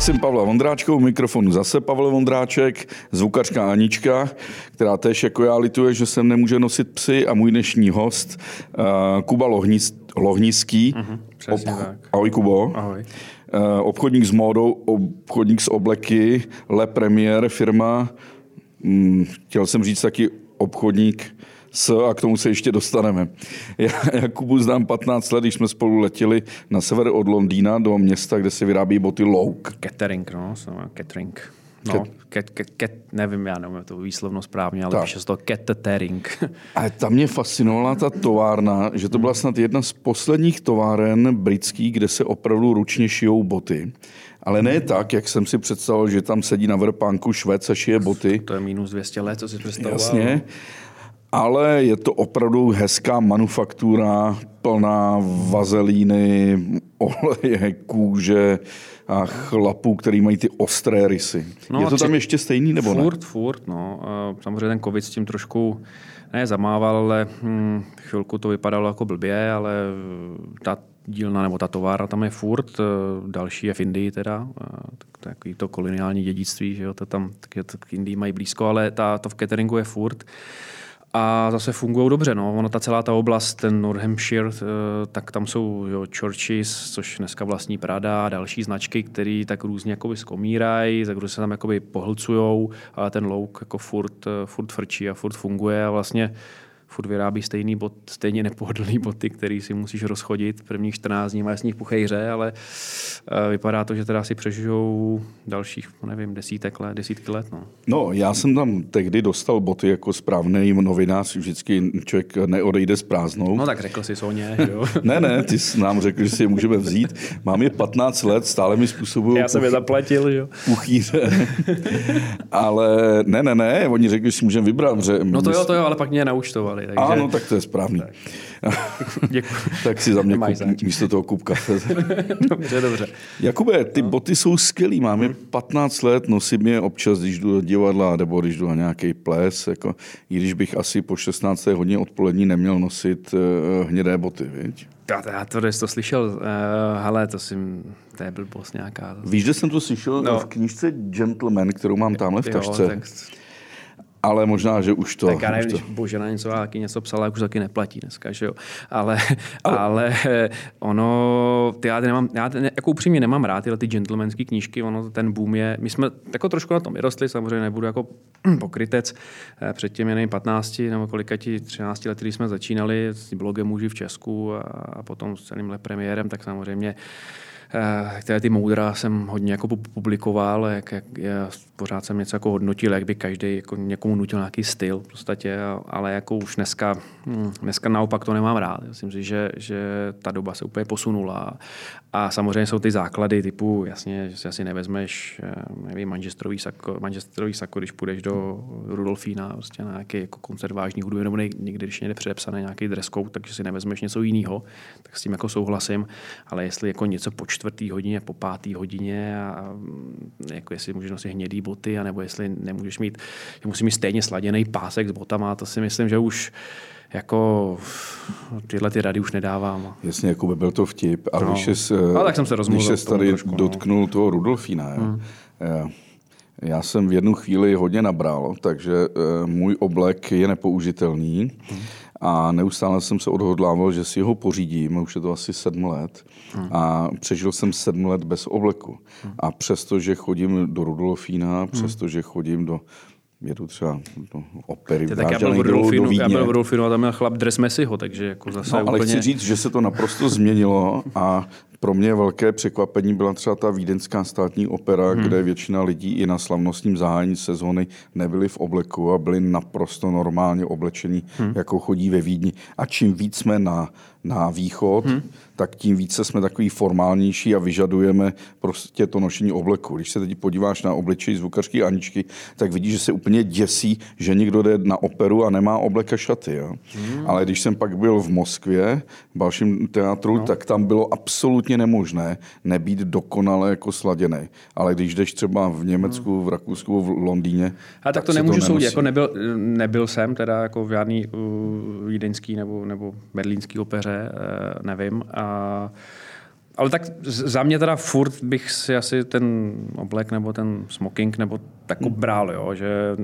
Jsem Pavla Vondráčkou, u mikrofonu zase Pavel Vondráček, zvukařka Anička, která tež jako já lituje, že sem nemůže nosit psy a můj dnešní host uh, Kuba Lohnis, Lohnický. Mhm, přesně tak. Ahoj Kubo. Ahoj. Uh, obchodník s módou, obchodník s obleky, Le Premier, firma, hm, chtěl jsem říct taky obchodník s, a k tomu se ještě dostaneme. Já, já Kubu znám 15 let, když jsme spolu letěli na sever od Londýna do města, kde se vyrábí boty Louk. Catering, no, catering. No, ket, ket, ket, nevím, já nevím to výslovno správně, ale tak. píše se to catering. A tam mě fascinovala ta továrna, že to byla snad jedna z posledních továren britských, kde se opravdu ručně šijou boty. Ale ne tak, jak jsem si představoval, že tam sedí na vrpánku švec a šije boty. To je minus 200 let, co si představoval. Jasně ale je to opravdu hezká manufaktura, plná vazelíny, oleje, kůže a chlapů, který mají ty ostré rysy. No je to tam ještě stejný nebo furt, ne? Furt, no. Samozřejmě ten covid s tím trošku ne zamával, ale hm, chvilku to vypadalo jako blbě, ale ta dílna nebo ta továrna tam je furt, další je v Indii teda, takový to koloniální dědictví, že jo, to tam tak, to k Indii mají blízko, ale ta, to v cateringu je furt a zase fungují dobře. No. Ono ta celá ta oblast, ten North Hampshire, eh, tak tam jsou jo, Churches, což dneska vlastní Prada a další značky, které tak různě jakoby skomírají, tak se tam jakoby pohlcujou, ale ten louk jako furt, eh, furt frčí a furt funguje a vlastně furt vyrábí stejný bot, stejně nepohodlný boty, který si musíš rozchodit prvních 14 dní, máš z nich puchejře, ale uh, vypadá to, že teda si přežijou dalších, nevím, desítek let, desítky let. No. no, já jsem tam tehdy dostal boty jako správný novinář, vždycky člověk neodejde s prázdnou. No tak řekl si Soně, jo? ne, ne, ty jsi nám řekl, že si je můžeme vzít. Mám je 15 let, stále mi způsobují Já jsem je zaplatil, jo. Puchýře. ale ne, ne, ne, oni řekli, že si můžeme vybrat. Že no to jo, to jo, ale pak mě naučtovali dělali. Takže... Ano, tak to je správný. Tak, tak si za mě kup, místo toho kup kafe. dobře, dobře. Jakube, ty no. boty jsou skvělý. Máme hmm. 15 let, nosím je občas, když jdu do divadla, nebo když jdu na nějaký ples. Jako, I když bych asi po 16. hodině odpolední neměl nosit uh, hnědé boty, viď? Já, já to, to slyšel, uh, hele, to si, to je blbost nějaká. Víš, že jsem to slyšel no. v knížce Gentleman, kterou mám tamhle v tašce. Jo, tak ale možná, že už to... Tak já nevím, to... když Božena něco, taky něco psala, už taky neplatí dneska, že jo. Ale, ale... ale ono, ty já nemám, já jako upřímně nemám rád tyhle ty gentlemanské knížky, ono ten boom je, my jsme jako trošku na tom vyrostli, samozřejmě nebudu jako pokrytec, eh, před těmi nevím, 15 nebo kolika ti 13 lety, když jsme začínali s blogem Muži v Česku a, a potom s celým premiérem, tak samozřejmě které eh, ty moudra jsem hodně jako publikoval, jak, jak já pořád jsem něco jako hodnotil, jak by každý jako někomu nutil nějaký styl v podstatě, ale jako už dneska, hm, dneska naopak to nemám rád. Myslím si, že, že ta doba se úplně posunula a samozřejmě jsou ty základy typu, jasně, že si asi nevezmeš, eh, nevím, manžestrový sako, manžestrový sako když půjdeš do Rudolfína, prostě na nějaký jako koncert vážný hudby, nebo někdy, když někde předepsaný nějaký dress code, takže si nevezmeš něco jiného, tak s tím jako souhlasím, ale jestli jako něco po čtvrtý hodině, po pátý hodině a jako jestli můžeš nosit hnědý boty, anebo jestli nemůžeš mít, že musí mít stejně sladěný pásek s botama, to si myslím, že už jako tyhle ty rady už nedávám. Jasně, jako by byl to vtip. A no. když jsi, Ale tak jsem se když jsi tady trošku, no. dotknul no. toho Rudolfína, jo? Hmm. Já jsem v jednu chvíli hodně nabral, takže uh, můj oblek je nepoužitelný. Hmm a neustále jsem se odhodlával, že si ho pořídím, už je to asi sedm let hmm. a přežil jsem sedm let bez obleku. Hmm. A přesto, že chodím do Rudolfína, hmm. přesto, že chodím do jedu třeba do opery. Ty, tak já byl v Rudolfinu, já byl v Rudolfinu a tam měl chlap dres Messiho, takže jako zase no, ale úplně... chci říct, že se to naprosto změnilo a pro mě velké překvapení byla třeba ta vídeňská státní opera, hmm. kde většina lidí i na slavnostním zahájení sezóny nebyli v obleku a byli naprosto normálně oblečení, hmm. jako chodí ve Vídni. A čím víc jsme na, na východ, hmm tak tím více jsme takový formálnější a vyžadujeme prostě to nošení obleku. Když se teď podíváš na obličej zvukařky Aničky, tak vidíš, že se úplně děsí, že někdo jde na operu a nemá oblek a šaty. Jo? Hmm. Ale když jsem pak byl v Moskvě, v dalším teatru, no. tak tam bylo absolutně nemožné nebýt dokonale jako sladěný. Ale když jdeš třeba v Německu, v Rakousku, v Londýně. A tak, tak to nemůžu to soudit. Jako nebyl, nebyl jsem teda jako v žádný uh, vídeňský nebo, nebo berlínský opeře, uh, nevím. A ale tak za mě teda furt bych si asi ten oblek nebo ten smoking nebo tak hmm. bral, jo, že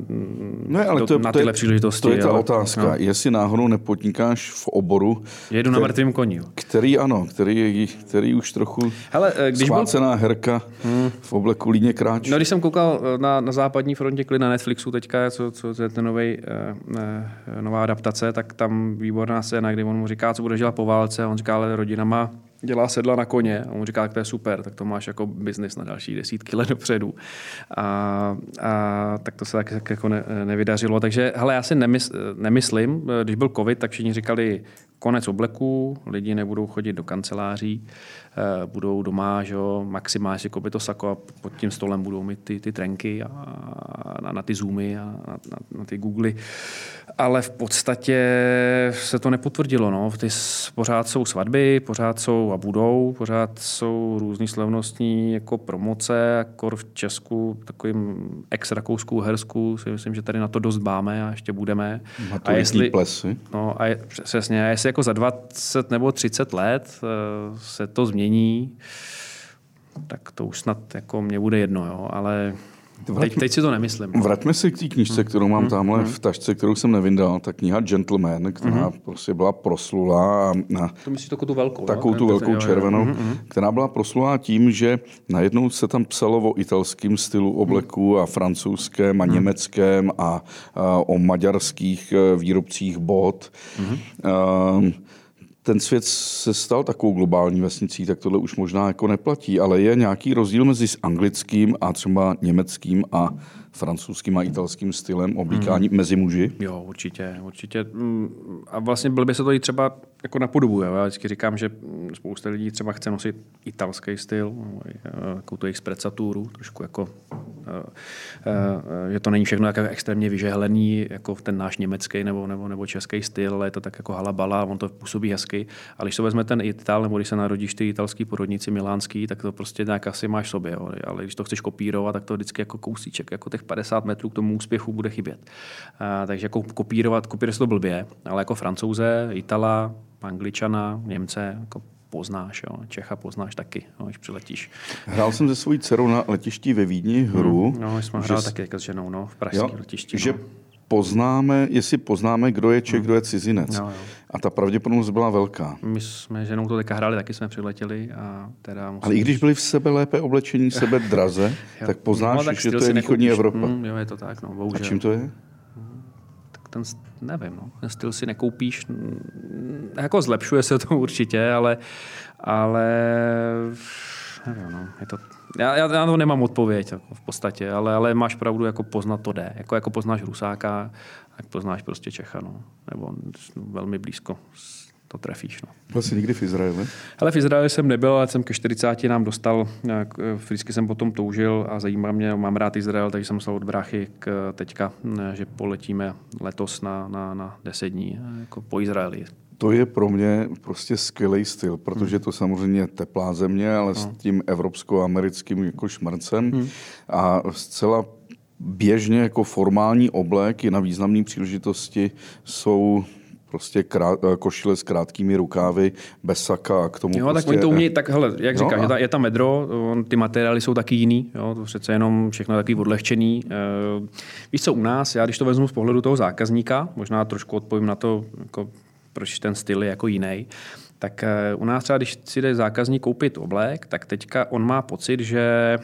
no, ale to, to je, na tyhle příležitosti. To je ta ale, otázka, no. jestli náhodou nepodnikáš v oboru, Jedu na mrtvém koni. Který ano, který, který už trochu Hele, eh, když byl... herka hmm. v obleku líně kráč. No, když jsem koukal eh, na, na západní frontě klid na Netflixu teďka, co, co je ten nový, uh, nová adaptace, tak tam výborná scéna, kdy on mu říká, co bude dělat po válce, a on říká, ale rodina má dělá sedla na koně a on říká, tak to je super, tak to máš jako biznis na další desítky let dopředu. A, a tak to se tak, tak jako ne, nevydařilo. Takže hele, já si nemysl, nemyslím, když byl covid, tak všichni říkali konec obleku, lidi nebudou chodit do kanceláří, Eh, budou doma, že jo, maximálně si koupit to sako a pod tím stolem budou mít ty, ty trenky a, na, na ty zoomy a na, na, na ty googly. Ale v podstatě se to nepotvrdilo. No. Ty pořád jsou svatby, pořád jsou a budou, pořád jsou různý slavnostní jako promoce, jako v Česku, takovým ex-rakouskou Hersku, si myslím, že tady na to dost báme a ještě budeme. A jestli, plesy. No a je, přesně, a jestli jako za 20 nebo 30 let uh, se to změní, změní, tak to už snad jako mě bude jedno, jo, ale Teď, teď si to nemyslím. Vraťme se k té knižce, hmm. kterou mám hmm. tamhle hmm. v tašce, kterou jsem nevyndal. Ta kniha Gentleman, která hmm. prostě byla proslulá. A, to myslíš takovou tu velkou? Takovou tu velkou jo, červenou, jo. Hmm. která byla proslulá tím, že najednou se tam psalo o italském stylu obleku a francouzském a hmm. německém a, a o maďarských e, výrobcích bot. Hmm. Um, ten svět se stal takovou globální vesnicí, tak tohle už možná jako neplatí, ale je nějaký rozdíl mezi anglickým a třeba německým a francouzským a italským stylem oblíkání hmm. mezi muži? Jo, určitě, určitě. Mm, a vlastně byl by se to i třeba jako na podobu. Já vždycky říkám, že spousta lidí třeba chce nosit italský styl, jako tu jejich sprezaturu, trošku jako, eh, eh, že to není všechno tak extrémně vyžehlený, jako ten náš německý nebo, nebo, nebo český styl, ale je to tak jako halabala, on to působí hezky. Ale když to vezme ten Ital, nebo když se narodíš ty italský porodnici milánský, tak to prostě nějak asi máš sobě. Jo. Ale když to chceš kopírovat, tak to vždycky jako kousíček, jako těch 50 metrů k tomu úspěchu bude chybět. A, takže jako kopírovat, kopírovat se to blbě, ale jako francouze, Itala, Angličana, Němce, jako poznáš, jo. Čecha poznáš taky, jo, když přiletíš. Hrál jsem se svojí dcerou na letišti ve Vídni hru. Hmm, no, jsme hrál taky jako s ženou, no, v pražském letišti. Že no. poznáme, jestli poznáme, kdo je Čech, hmm. kdo je cizinec. Jo, jo. A ta pravděpodobnost byla velká. My jsme ženou to teďka hráli, taky jsme přiletěli. A teda musím... Ale i když byli v sebe lépe oblečení, sebe draze, tak poznáš, no, tak že to je východní Evropa. Hmm, jo, je to tak, no, bohužel. A čím to je? Ten, nevím, no, ten styl si nekoupíš. Jako zlepšuje se to určitě, ale, ale nevím, no, je to, já, já, já to nemám odpověď jako v podstatě, ale, ale máš pravdu, jako poznat to jde. Jako, jako poznáš Rusáka, tak poznáš prostě Čecha, no. nebo no, velmi blízko to trefíš. No. Byl jsi někdy v Izraeli? Ale v Izraeli jsem nebyl, ale jsem ke 40 nám dostal, vždycky jsem potom toužil a zajímá mě, mám rád Izrael, takže jsem musel od bráchy k teďka, že poletíme letos na, na, na 10 dní jako po Izraeli. To je pro mě prostě skvělý styl, protože to samozřejmě teplá země, ale s no. tím evropsko-americkým jako šmrcem hmm. a zcela běžně jako formální oblek i na významné příležitosti jsou prostě krát, eh, košile s krátkými rukávy, bez saka a k tomu Jo, prostě... tak oni to umějí, tak hele, jak no, říkáš, a... je, ta, je tam medro, on, ty materiály jsou taky jiný, jo, to přece jenom všechno takový odlehčený. E, víš co, u nás, já když to vezmu z pohledu toho zákazníka, možná trošku odpovím na to, jako, proč ten styl je jako jiný, tak e, u nás třeba, když si jde zákazník koupit oblek, tak teďka on má pocit, že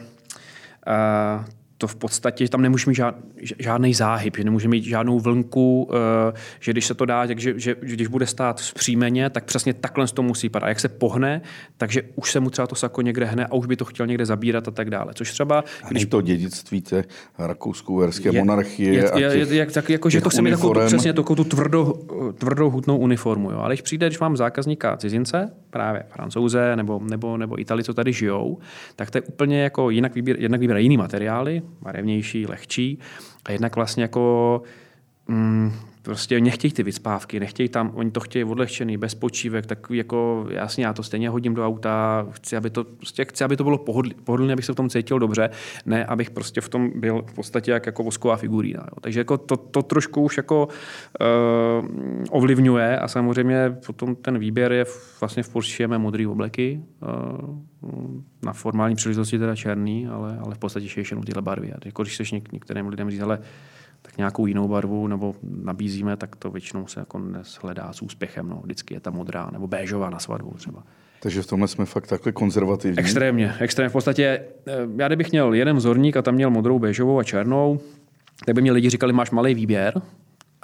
e, to v podstatě, že tam nemůže mít žád, žádný záhyb, že nemůže mít žádnou vlnku, eh, že když se to dá, takže že, že když bude stát vzpřímeně, tak přesně takhle to musí padat. A jak se pohne, takže už se mu třeba to sako někde hne a už by to chtěl někde zabírat a tak dále. Což třeba... Když... To dědictví té rakouskou-uherské monarchie je, a je, je, jak, tak, jako, že to chce mít takovou, přesně takovou tu tvrdou, tvrdou hutnou uniformu. Jo. Ale když přijde, když mám zákazníka cizince, právě francouze nebo, nebo, nebo Itali, co tady žijou, tak to je úplně jako jinak vybír, jednak vybírají jiný materiály, barevnější, lehčí. A jednak vlastně jako mm, prostě nechtějí ty vyspávky, nechtějí tam, oni to chtějí odlehčený, bez počívek, takový jako, jasně, já to stejně hodím do auta, chci, aby to, prostě chci, aby to bylo pohodlné, pohodlný, abych se v tom cítil dobře, ne, abych prostě v tom byl v podstatě jak jako vosková figurína. Jo. Takže jako to, to, trošku už jako uh, ovlivňuje a samozřejmě potom ten výběr je vlastně v Porsche modrý obleky, uh, na formální příležitosti teda černý, ale, ale v podstatě ještě tyhle barvy. A jako když seš něk, některým lidem říct, ale tak nějakou jinou barvu nebo nabízíme, tak to většinou se jako dnes hledá s úspěchem. No. Vždycky je ta modrá nebo béžová na svatbu třeba. Takže v tomhle jsme fakt takhle konzervativní. Extrémně, extrémně. V podstatě, eh, já kdybych měl jeden vzorník a tam měl modrou, béžovou a černou, tak by mě lidi říkali, máš malý výběr,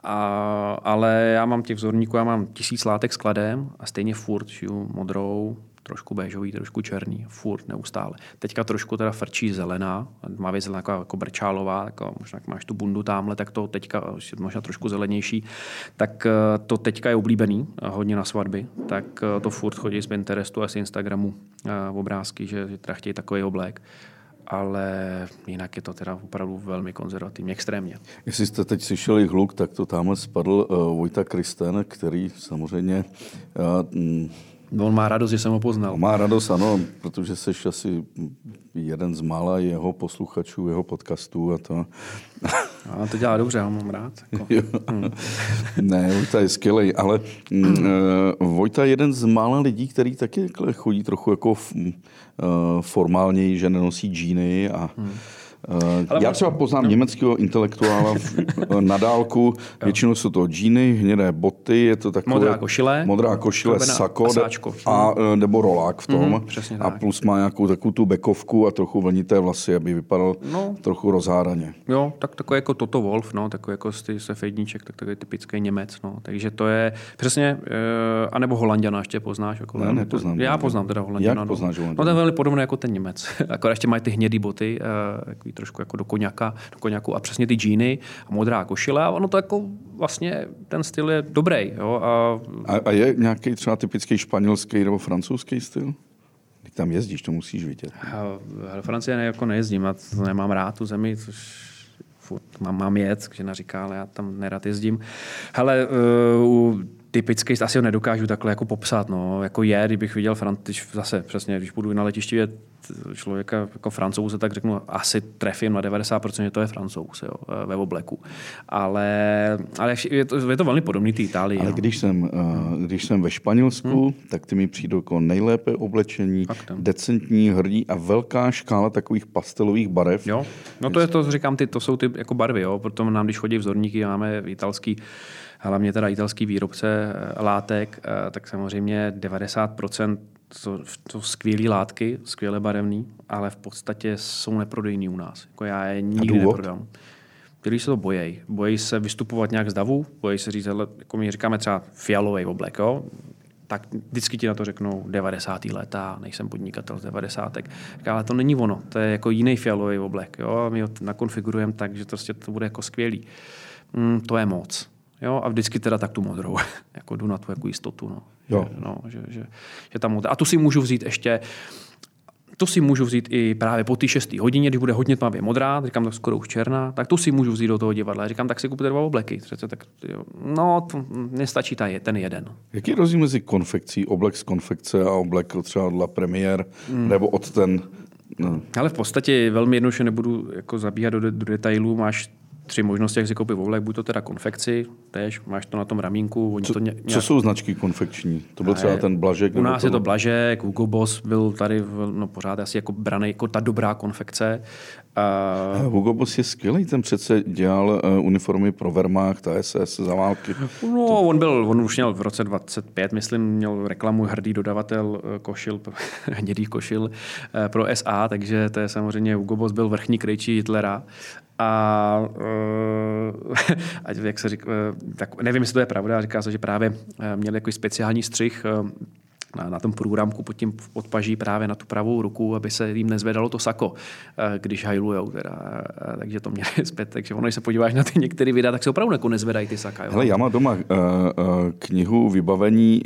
a, ale já mám těch vzorníků, já mám tisíc látek skladem a stejně furt šiju modrou, trošku béžový, trošku černý, furt neustále. Teďka trošku teda frčí zelená, má zelená jako, jako brčálová, jako možná jak máš tu bundu tamhle, tak to teďka možná trošku zelenější, tak eh, to teďka je oblíbený eh, hodně na svatby, tak eh, to furt chodí z Pinterestu a z Instagramu obrázky, že, že teda chtějí takový oblek ale jinak je to teda opravdu velmi konzervativní, extrémně. Jestli jste teď slyšeli hluk, tak to tamhle spadl uh, Vojta Kristen, který samozřejmě uh, No, on má radost, že jsem ho poznal. Má radost, ano, protože jsi asi jeden z mála jeho posluchačů, jeho podcastů a to. A to dělá dobře, já mám rád. Jako. Hmm. ne, Vojta je skvělý, ale uh, Vojta je jeden z mála lidí, který taky chodí trochu jako uh, formálněji, že nenosí džíny a hmm Ale Já třeba poznám no. německého intelektuála na dálku. Většinou jsou to džíny, hnědé boty, je to takové... Modrá košile. Modrá košile, sako a, eh, nebo rolák v tom. Mm, a plus má nějakou takovou tu bekovku a trochu vlnité vlasy, aby vypadal no. trochu rozhádaně. Jo, tak takový jako Toto Wolf, no, takový jako z Sefejdníček, tak takový typický Němec. No. Takže to je přesně, uh, anebo Holanděna ještě poznáš. Jako, ne, nepoznám. Já poznám teda Holanděna. Jak poznáš no. no, to je velmi podobné jako ten Němec. Akorát ještě mají ty hnědé boty, uh, takový trošku jako do koněka, do koněku a přesně ty džíny a modrá košile a ono to jako vlastně ten styl je dobrý. Jo? A... A, a je nějaký třeba typický španělský nebo francouzský styl? Když tam jezdíš, to musíš vidět. Do Francie ne, jako nejezdím, a to nemám rád tu zemi, což furt mám, mám jet, žena říká, ale já tam nerad jezdím. Hele, uh, typický, asi ho nedokážu takhle jako popsat, no, jako je, kdybych viděl Františ, zase přesně, když budu na letišti vidět člověka jako francouze, tak řeknu, asi trefím na 90%, že to je francouz jo, ve obleku. Ale, ale je, to, je to velmi podobný té Itálii. Ale no. když, jsem, uh, když jsem ve Španělsku, hmm. tak ty mi přijde jako nejlépe oblečení, Faktem. decentní, hrdí a velká škála takových pastelových barev. Jo, no to je to, říkám, ty, to jsou ty jako barvy, jo, proto nám, když chodí vzorníky, máme italský hlavně teda italský výrobce eh, látek, eh, tak samozřejmě 90% to, to skvělé látky, skvěle barevný, ale v podstatě jsou neprodejní u nás. Jako já je nikdy neprodám. Lidi se to bojí. Bojí se vystupovat nějak z davu, bojí se říct, jako my říkáme třeba fialový oblek, jo? tak vždycky ti na to řeknou 90. léta, nejsem podnikatel z 90. ale to není ono, to je jako jiný fialový oblek. Jo? My ho nakonfigurujeme tak, že to, prostě to bude jako skvělý. Mm, to je moc. Jo, a vždycky teda tak tu modrou, jako jdu na tu jako jistotu. No. Jo. Že, no, že, že, že ta modrá. A tu si můžu vzít ještě, to si můžu vzít i právě po té 6. hodině, když bude hodně tmavě modrá, říkám tak skoro už černá, tak to si můžu vzít do toho divadla. Říkám, tak si kupujte dva obleky. Přece, tak, jo. No, to nestačí ta, ten jeden. Jaký je rozdíl mezi konfekcí, oblek z konfekce a oblek třeba dla premiér, hmm. nebo od ten No. Ale v podstatě velmi jednoduše nebudu jako zabíhat do, do detailů. Máš tři možnosti, jak si koupit oblek, buď to teda konfekci, tež, máš to na tom ramínku. Oni co, to nějak... co jsou značky konfekční? To byl třeba ten Blažek? U nás to... je to Blažek, Hugo Boss byl tady no, pořád asi jako braný jako ta dobrá konfekce. A... Hugo Boss je skvělý, ten přece dělal uh, uniformy pro Wehrmacht a SS za války. No, to... on byl, on už měl v roce 25, myslím, měl reklamu hrdý dodavatel uh, košil, hnědých košil uh, pro SA, takže to je samozřejmě, Hugo Boss byl vrchní krejčí Hitlera a uh, jak se říká, tak nevím, jestli to je pravda, říká se, že právě měl jako speciální střih na, na tom průramku pod tím odpaží právě na tu pravou ruku, aby se jim nezvedalo to sako, eh, když hajlujou. Teda. Eh, takže to měli zpět. Takže ono, když se podíváš na ty některé videa, tak se opravdu jako nezvedají ty saka. Jo? Hele, já mám doma uh, uh, knihu vybavení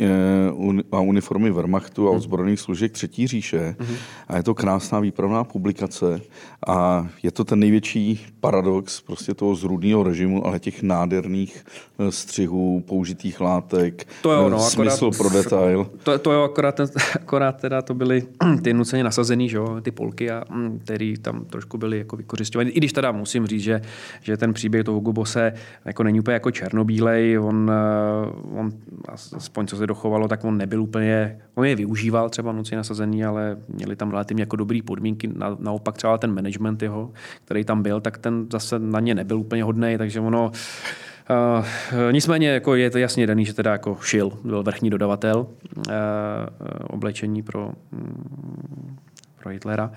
uh, a uniformy Wehrmachtu a mhm. ozbrojených služek Třetí říše uh-huh. a je to krásná výpravná publikace a je to ten největší paradox prostě toho zrůdného režimu, ale těch nádherných střihů, použitých látek, to je ono, smysl akorát, pro detail. To, to jo, akorát, ten, akorát teda to byly ty nuceně nasazený, že jo, ty polky, a, mm, který tam trošku byly jako vykořišťovaný. I když teda musím říct, že, že ten příběh toho Hugo Bosse jako není úplně jako černobílej, on, eh, on aspoň co se dochovalo, tak on nebyl úplně, on je využíval třeba nuceně nasazený, ale měli tam relativně jako dobrý podmínky. Na, naopak třeba ten management jeho, který tam byl, tak ten zase na ně nebyl úplně hodný, takže ono Uh, nicméně jako je to jasně daný, že teda jako Shil byl vrchní dodavatel uh, oblečení pro, um, pro Hitlera.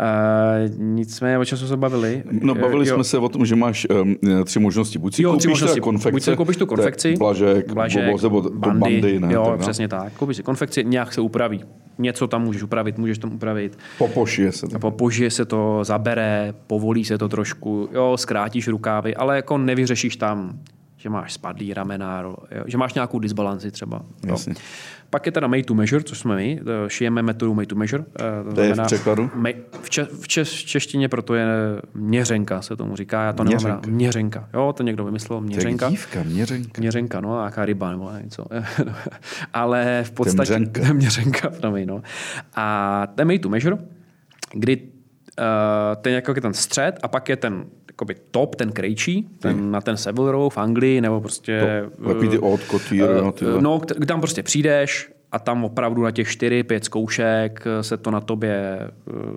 Uh, nicméně, o čem jsme se bavili? No, bavili uh, jsme se o tom, že máš um, tři možnosti. Buď si jo, koupíš možnosti. konfekci, buď si koupíš tu konfekci, blažek, blažek bobo, nebo bandy, bandy ne, jo, tak, přesně tak. Koupíš si konfekci, nějak se upraví. Něco tam můžeš upravit, můžeš tam upravit. Popožije se to. Popožije se to, zabere, povolí se to trošku, jo, zkrátíš rukávy, ale jako nevyřešíš tam že máš spadlý ramena, jo, že máš nějakou disbalanci třeba. Jasně. Pak je teda made to measure, což jsme my, šijeme metodu made to measure. Eh, to, to je v překladu? V, če, v, če, v češtině proto je měřenka, se tomu říká. Já to měřenka. nemám rád. Měřenka. Jo, to někdo vymyslel. Měřenka. To je dívka, měřenka. Měřenka, no, nějaká ryba nebo něco. Ale v podstatě... Měřenka. měřenka, promiň, no. A to je made to measure, kdy ten, jako je ten střed a pak je ten jakoby top, ten krejčí, ten, hmm. na ten Savile Row v Anglii, nebo prostě... To, takový ty old couture, uh, no, tyhle. No, tam prostě přijdeš a tam opravdu na těch čtyři, pět zkoušek se to na tobě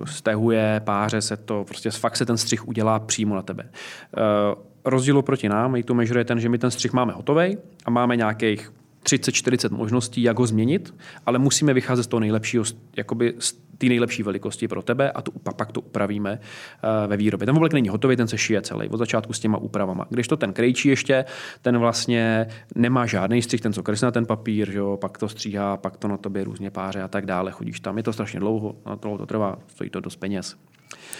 stehuje, páře se to, prostě fakt se ten střih udělá přímo na tebe. Uh, rozdíl proti nám, to measure je ten, že my ten střih máme hotový a máme nějakých 30-40 možností, jak ho změnit, ale musíme vycházet z toho nejlepšího, jakoby z té nejlepší velikosti pro tebe a tu, pak to upravíme uh, ve výrobě. Ten oblek není hotový, ten se šije celý od začátku s těma úpravama. Když to ten krejčí ještě, ten vlastně nemá žádný střih, ten co kreslí na ten papír, že jo, pak to stříhá, pak to na tobě různě páře a tak dále. Chodíš tam, je to strašně dlouho, na to, to trvá, stojí to dost peněz.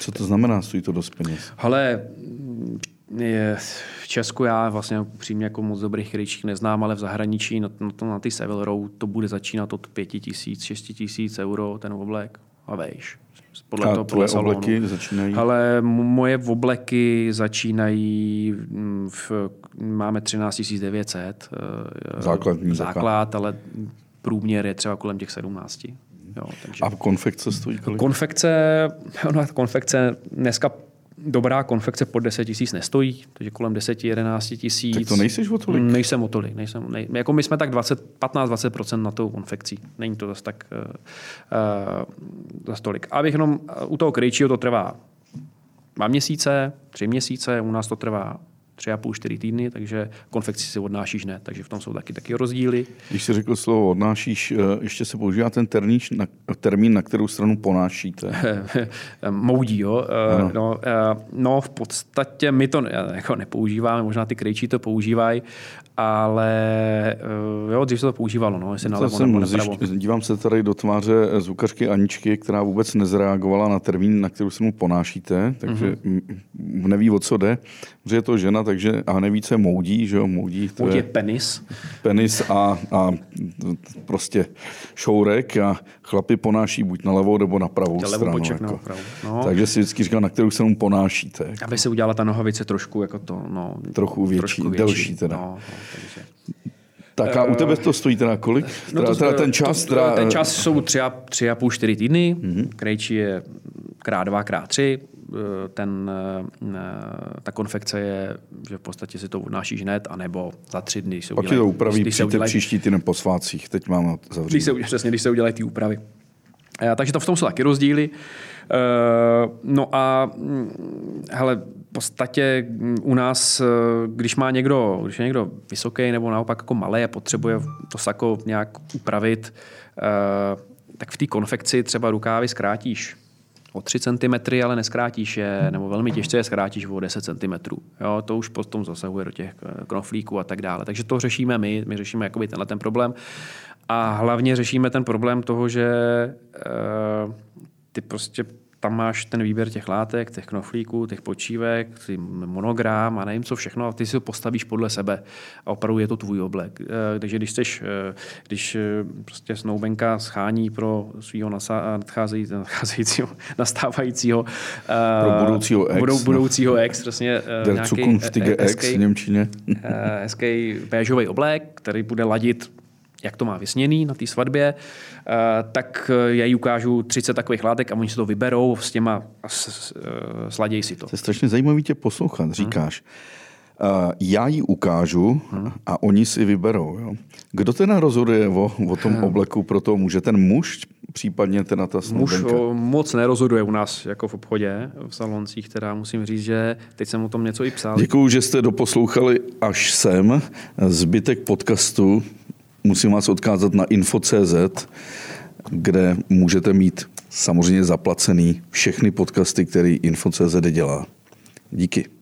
Co to znamená, stojí to dost peněz? Ale je, v Česku já vlastně přímě jako moc dobrých kryčích neznám, ale v zahraničí na, na, na ty Seville Row to bude začínat od 5 tisíc, 6 tisíc euro ten oblek a vejš. Podle a toho podle obleky začínají? Ale moje obleky začínají, v, máme 13 900. Eh, Základní základ, ale průměr je třeba kolem těch 17. Jo, takže... A konfekce stojí kolik? Konfekce, no, konfekce dneska dobrá konfekce pod 10 tisíc nestojí, takže kolem 10-11 tisíc. Tak to nejsi o tolik? Nejsem o tolik. Nejsem, nej, jako my jsme tak 15-20% na tou konfekcí. Není to zase tak uh, uh, zase tolik. Abych jenom u toho krejčího to trvá dva měsíce, tři měsíce, u nás to trvá tři a půl, čtyři týdny, takže konfekci si odnášíš ne, takže v tom jsou taky, taky rozdíly. Když jsi řekl slovo odnášíš, eh, ještě se používá ten termín, na, termín, na kterou stranu ponášíte? Moudí, jo. Eh, ano. No, eh, no, v podstatě my to jako nepoužíváme, možná ty krejčí to používají, ale jo, dřív se to používalo, no, jestli nalevo nebo napravo. Dívám se tady do tváře zvukařky Aničky, která vůbec nezreagovala na termín, na kterou stranu ponášíte, takže mm-hmm. neví, o co jde, že je to žena, takže a neví, co je moudí, že jo, moudí. To moudí je penis. Penis a, a prostě šourek a chlapi ponáší buď na levou nebo na pravou Levo stranu. Boček jako. na no. Takže si vždycky říkal, na kterou se mu ponášíte. Aby se udělala ta nohavice trošku jako to, no. Trochu větší, trošku větší. delší teda. No, no, takže. Tak a u tebe to stojí teda kolik? No to, teda ten čas? To, teda... Ten čas jsou tři a, tři a půl, čtyři týdny. Mm-hmm. Krejčí je krát dva, krát tři. Eh, ten, eh, ta konfekce je, že v podstatě si to odnášíš hned, anebo za tři dny. Pak udělají, to upraví když, se udělají, příští týden po svátcích. Teď mám zavřít. Když se, přesně, když se udělají ty úpravy. Eh, takže to v tom jsou taky rozdíly. No a hm, hele, podstatě hm, u nás, když má někdo, když je někdo vysoký nebo naopak jako malý a potřebuje to sako nějak upravit, tak v té konfekci třeba rukávy zkrátíš o 3 cm, ale neskrátíš je, nebo velmi těžce je zkrátíš o 10 cm. Jo, to už potom zasahuje do těch eh, knoflíků a tak dále. Takže to řešíme my, my řešíme jakoby tenhle ten problém. A hlavně řešíme ten problém toho, že ty prostě tam máš ten výběr těch látek, těch knoflíků, těch počívek, ty monogram a nevím co všechno a ty si ho postavíš podle sebe a opravdu je to tvůj oblek. Eh, takže když chceš, eh, když eh, prostě snoubenka schání pro svého nadcházejícího, nastávajícího pro budoucího ex. Budou, budoucího ex, přesně nějaký ex v Němčině. hezký béžový oblek, který bude ladit jak to má vysněný na té svatbě, eh, tak eh, já jí ukážu 30 takových látek a oni si to vyberou s těma a sladějí si to. To je strašně zajímavý tě poslouchat, hmm. říkáš. Hmm. Já jí ukážu a oni si vyberou. Jo? Kdo teda rozhoduje o, o tom hmm. obleku pro to muže? Ten muž, případně teda ta snoubenka? Muž moc nerozhoduje u nás jako v obchodě, v saloncích, teda musím říct, že teď jsem o tom něco i psal. Děkuju, že jste doposlouchali až sem. Zbytek podcastu musím vás odkázat na info.cz, kde můžete mít samozřejmě zaplacený všechny podcasty, který info.cz dělá. Díky.